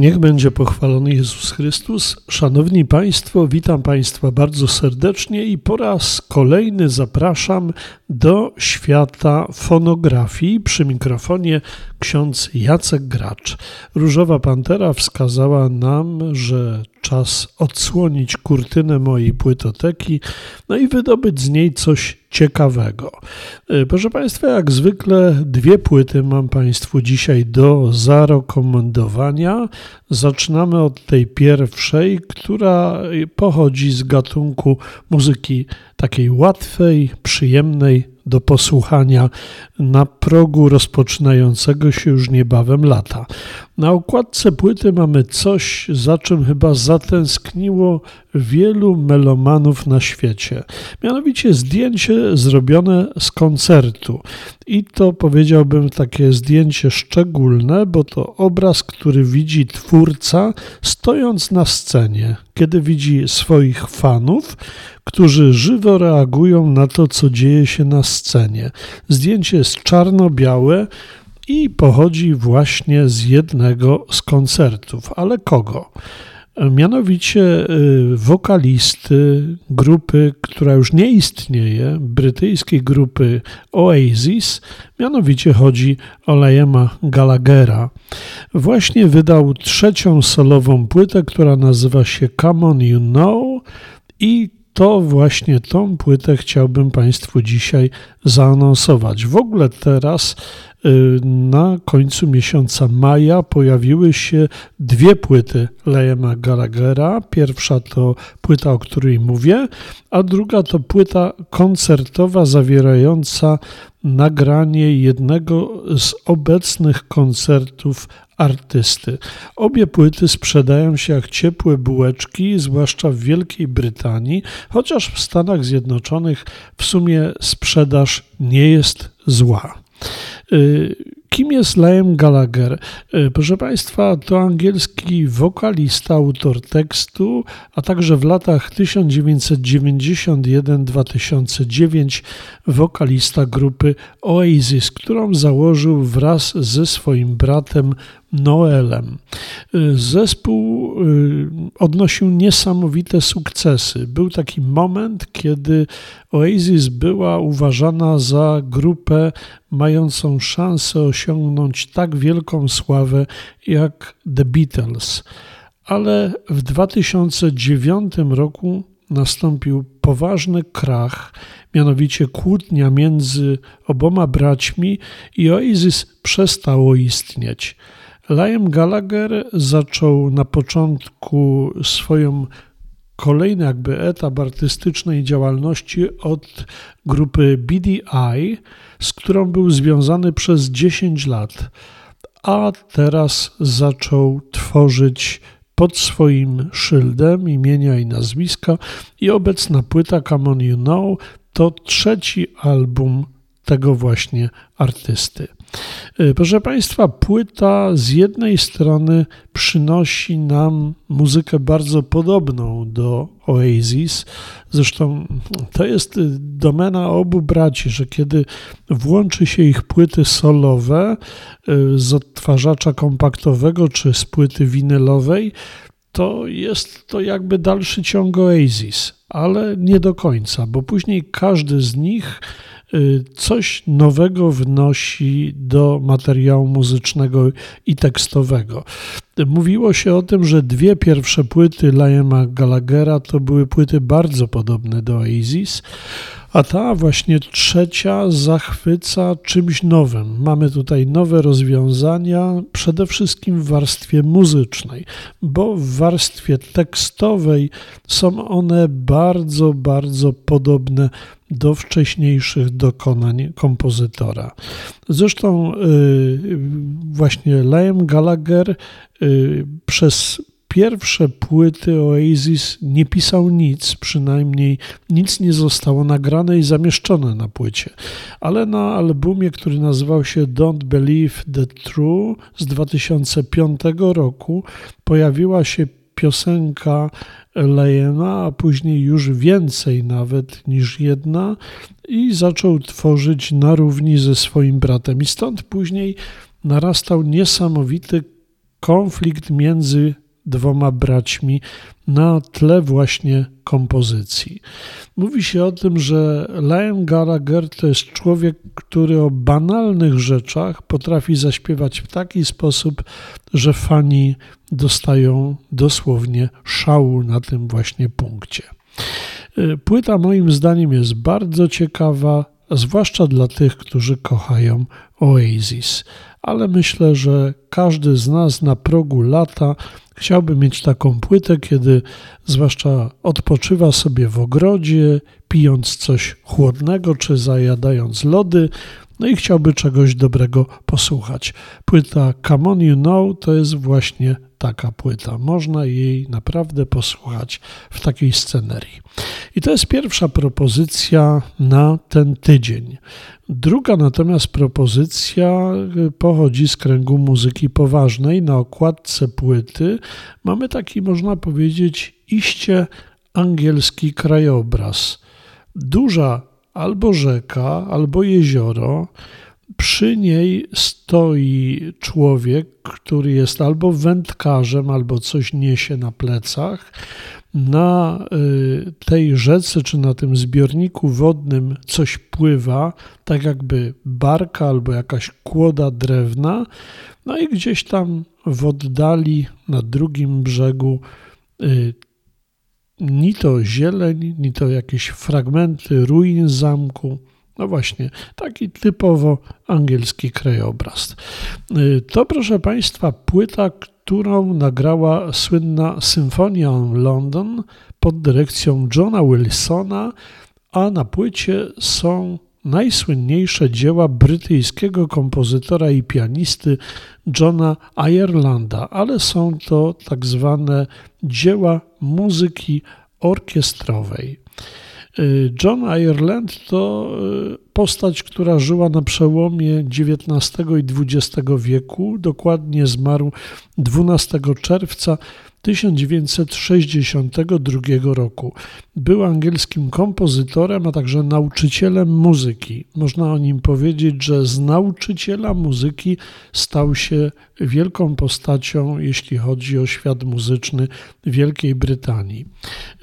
Niech będzie pochwalony Jezus Chrystus. Szanowni Państwo, witam Państwa bardzo serdecznie i po raz kolejny zapraszam do świata fonografii. Przy mikrofonie ksiądz Jacek Gracz. Różowa Pantera wskazała nam, że czas odsłonić kurtynę mojej płytoteki, no i wydobyć z niej coś ciekawego. E, proszę Państwa, jak zwykle dwie płyty mam Państwu dzisiaj do zarekomendowania. Zaczynamy od tej pierwszej, która pochodzi z gatunku muzyki takiej łatwej, przyjemnej do posłuchania na progu rozpoczynającego się już niebawem lata. Na okładce płyty mamy coś, za czym chyba zatęskniło wielu melomanów na świecie. Mianowicie zdjęcie zrobione z koncertu. I to powiedziałbym takie zdjęcie szczególne, bo to obraz, który widzi twórca stojąc na scenie, kiedy widzi swoich fanów, którzy żywo reagują na to, co dzieje się na scenie. Zdjęcie jest czarno-białe i pochodzi właśnie z jednego z koncertów. Ale kogo? Mianowicie y, wokalisty grupy, która już nie istnieje, brytyjskiej grupy Oasis, mianowicie chodzi o Liama Gallaghera. Właśnie wydał trzecią solową płytę, która nazywa się Come On You Know i to właśnie tą płytę chciałbym Państwu dzisiaj zaanonsować. W ogóle teraz y, na końcu miesiąca maja pojawiły się dwie płyty Liama Gallaghera. Pierwsza to płyta, o której mówię, a druga to płyta koncertowa zawierająca nagranie jednego z obecnych koncertów artysty. Obie płyty sprzedają się jak ciepłe bułeczki, zwłaszcza w Wielkiej Brytanii, chociaż w Stanach Zjednoczonych w sumie sprzedaż nie jest zła. Y, kim jest Liam Gallagher? Y, proszę Państwa, to angielski wokalista, autor tekstu, a także w latach 1991-2009 wokalista grupy Oasis, którą założył wraz ze swoim bratem Noelem. Zespół y, odnosił niesamowite sukcesy. Był taki moment, kiedy Oasis była uważana za grupę mającą szansę osiągnąć tak wielką sławę jak The Beatles. Ale w 2009 roku nastąpił poważny krach, mianowicie kłótnia między oboma braćmi i Oasis przestało istnieć. Liam Gallagher zaczął na początku swoją kolejny jakby etap artystycznej działalności od grupy BDI, z którą był związany przez 10 lat, a teraz zaczął tworzyć pod swoim szyldem imienia i nazwiska i obecna płyta Come On You Know to trzeci album tego właśnie artysty. E, proszę Państwa, płyta z jednej strony przynosi nam muzykę bardzo podobną do Oasis. Zresztą to jest domena obu braci, że kiedy włączy się ich płyty solowe e, z odtwarzacza kompaktowego czy z płyty winylowej, to jest to jakby dalszy ciąg Oasis, ale nie do końca, bo później każdy z nich Y, coś nowego wnosi do materiału muzycznego i tekstowego. Mówiło się o tym, że dwie pierwsze płyty Liama Gallaghera to były płyty bardzo podobne do Oasis, a ta właśnie trzecia zachwyca czymś nowym. Mamy tutaj nowe rozwiązania, przede wszystkim w warstwie muzycznej, bo w warstwie tekstowej są one bardzo, bardzo podobne do wcześniejszych dokonań kompozytora. Zresztą y, właśnie Liam Gallagher y, przez pierwsze płyty Oasis nie pisał nic, przynajmniej nic nie zostało nagrane i zamieszczone na płycie. Ale na albumie, który nazywał się Don't Believe the True z 2005 roku, pojawiła się piosenka Lejena, a później już więcej nawet niż jedna i zaczął tworzyć na równi ze swoim bratem. I stąd później narastał niesamowity konflikt między dwoma braćmi na tle właśnie kompozycji. Mówi się o tym, że Liam Gallagher to jest człowiek, który o banalnych rzeczach potrafi zaśpiewać w taki sposób, że fani dostają dosłownie szału na tym właśnie punkcie. Płyta moim zdaniem jest bardzo ciekawa, zwłaszcza dla tych, którzy kochają Oasis, ale myślę, że każdy z nas na progu lata chciałby mieć taką płytę, kiedy zwłaszcza odpoczywa sobie w ogrodzie, pijąc coś chłodnego czy zajadając lody, no i chciałby czegoś dobrego posłuchać. Płyta Come On You Know to jest właśnie taka płyta. Można jej naprawdę posłuchać w takiej scenerii. I to jest pierwsza propozycja na ten tydzień. Druga natomiast propozycja y, pochodzi z kręgu muzyki poważnej. Na okładce płyty mamy taki, można powiedzieć, iście angielski krajobraz. Duża albo rzeka, albo jezioro. Przy niej stoi człowiek, który jest albo wędkarzem, albo coś niesie na plecach. Na y, tej rzece czy na tym zbiorniku wodnym coś pływa, tak jakby barka albo jakaś kłoda drewna. No i gdzieś tam w oddali na drugim brzegu y, ni to zieleń, ni to jakieś fragmenty ruin zamku. No właśnie, taki typowo angielski krajobraz. Y, to, proszę Państwa, płyta, którą nagrała słynna Symphonia London pod dyrekcją Johna Wilsona, a na płycie są najsłynniejsze dzieła brytyjskiego kompozytora i pianisty Johna Irelanda, ale są to tak zwane dzieła muzyki orkiestrowej. Y, John Ireland to y, postać, która żyła na przełomie XIX i XX wieku. Dokładnie zmarł 12 czerwca 1962 roku. Był angielskim kompozytorem, a także nauczycielem muzyki. Można o nim powiedzieć, że z nauczyciela muzyki stał się wielką postacią, jeśli chodzi o świat muzyczny Wielkiej Brytanii.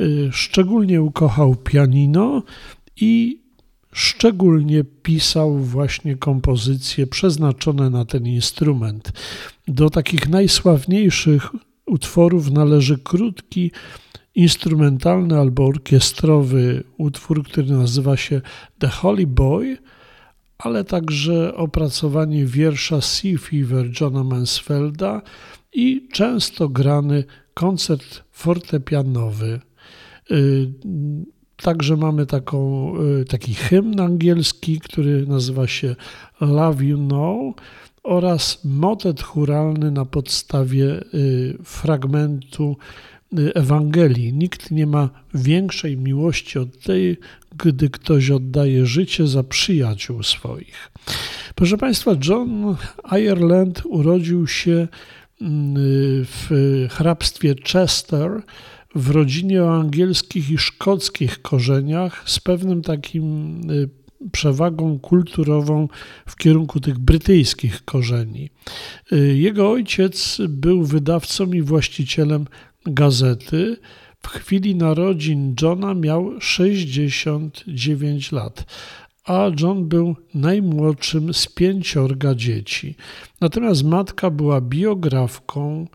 Y, szczególnie ukochał pianino i szczególnie pisał właśnie kompozycje przeznaczone na ten instrument. Do takich najsławniejszych utworów należy krótki, instrumentalny albo orkiestrowy utwór, który nazywa się The Holy Boy, ale także opracowanie wiersza Sea Fever Johna Mansfelda i często grany koncert fortepianowy. Y, także mamy taką, y, taki hymn angielski, który nazywa się Love You Know oraz motet churalny na podstawie y, fragmentu y, Ewangelii. Nikt nie ma większej miłości od tej, gdy ktoś oddaje życie za przyjaciół swoich. Proszę Państwa, John Ireland urodził się mm, w hrabstwie Chester w rodzinie o angielskich i szkockich korzeniach z pewnym takim y, przewagą kulturową w kierunku tych brytyjskich korzeni. Y, jego ojciec był wydawcą i właścicielem gazety. W chwili narodzin Johna miał 69 lat, a John był najmłodszym z pięciorga dzieci. Natomiast matka była biografką,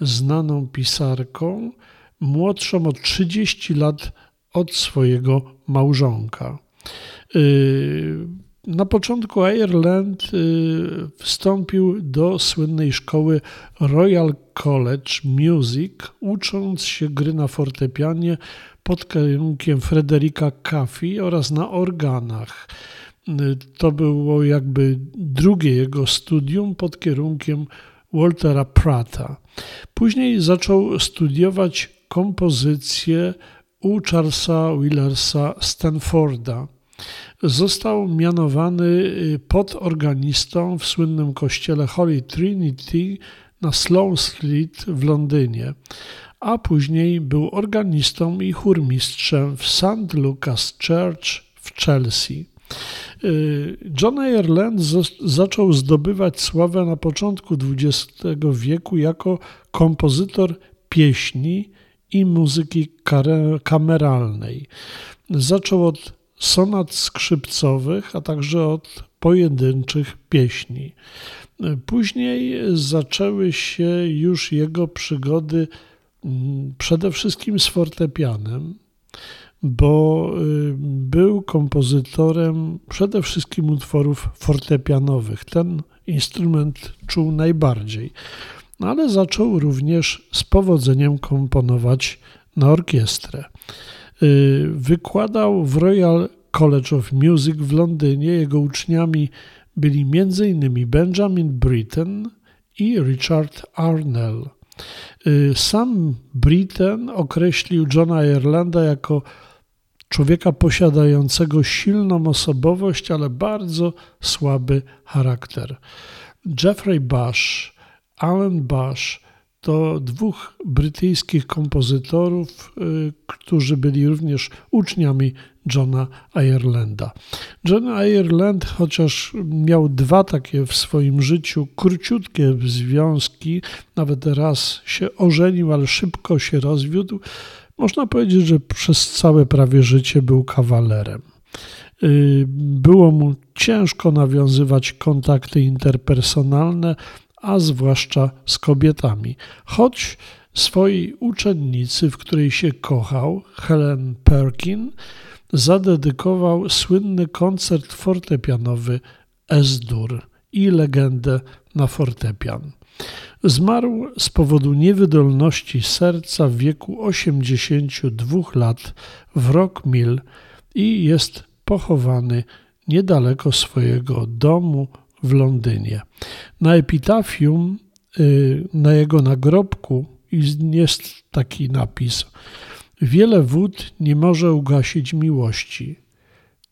znaną pisarką, młodszą o 30 lat od swojego małżonka. Y, na początku Ireland y, wstąpił do słynnej szkoły Royal College Music, ucząc się gry na fortepianie pod kierunkiem Frederika Caffey oraz na organach. Y, to było jakby drugie jego studium pod kierunkiem Waltera Prata. Później zaczął studiować kompozycję u Charlesa Willersa Stanforda. Został mianowany y, podorganistą w słynnym kościele Holy Trinity na Sloane Street w Londynie, a później był organistą i chórmistrzem w St. Lucas Church w Chelsea. Y, John Ireland zaczął zdobywać sławę na początku XX wieku jako kompozytor pieśni i muzyki kameralnej. Zaczął od sonat skrzypcowych, a także od pojedynczych pieśni. Później zaczęły się już jego przygody mm, przede wszystkim z fortepianem, bo y, był kompozytorem przede wszystkim utworów fortepianowych. Ten instrument czuł najbardziej, no ale zaczął również z powodzeniem komponować na orkiestrę. Y, wykładał w Royal College of Music w Londynie. Jego uczniami byli m.in. Benjamin Britten i Richard Arnell. Y, sam Britten określił Johna Irlanda jako człowieka posiadającego silną osobowość, ale bardzo słaby charakter. Jeffrey Bush, Alan Bush to dwóch brytyjskich kompozytorów, y, którzy byli również uczniami Johna Irelanda. John Ireland, chociaż miał dwa takie w swoim życiu króciutkie związki, nawet raz się ożenił, ale szybko się rozwiódł, można powiedzieć, że przez całe prawie życie był kawalerem. Y, było mu ciężko nawiązywać kontakty interpersonalne, a zwłaszcza z kobietami. Choć swojej uczennicy, w której się kochał, Helen Perkin, zadedykował słynny koncert fortepianowy S-dur i legendę na fortepian. Zmarł z powodu niewydolności serca w wieku 82 lat w Rockmill i jest pochowany niedaleko swojego domu w Londynie. Na epitafium, y, na jego nagrobku jest taki napis: Wiele wód nie może ugasić miłości.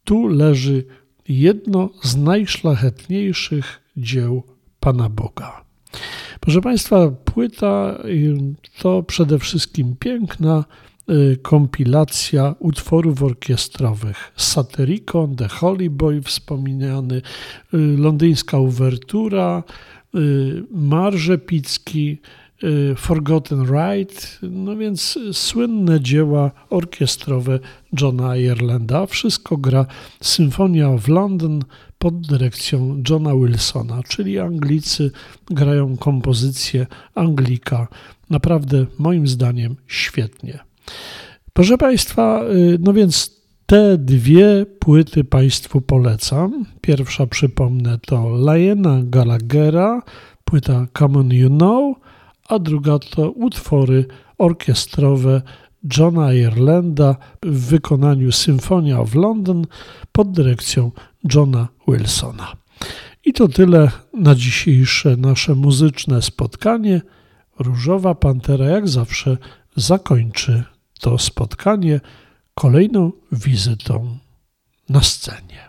Tu leży jedno z najszlachetniejszych dzieł Pana Boga. Proszę Państwa, płyta y, to przede wszystkim piękna kompilacja utworów orkiestrowych. Satyricon, The Holy Boy wspomniany, y, londyńska uwertura, Marże Picki, Forgotten Right, no więc słynne dzieła orkiestrowe Johna Irelanda. Wszystko gra Symfonia of London, pod dyrekcją Johna Wilsona, czyli Anglicy grają kompozycję Anglika. Naprawdę, moim zdaniem, świetnie. Proszę Państwa, y, no więc te dwie płyty Państwu polecam. Pierwsza, przypomnę, to Liena Gallaghera, płyta Come On You Know, a druga to utwory orkiestrowe Johna Irelanda w wykonaniu Symfonia of London pod dyrekcją Johna Wilsona. I to tyle na dzisiejsze nasze muzyczne spotkanie. Różowa Pantera jak zawsze zakończy to spotkanie kolejną wizytą na scenie.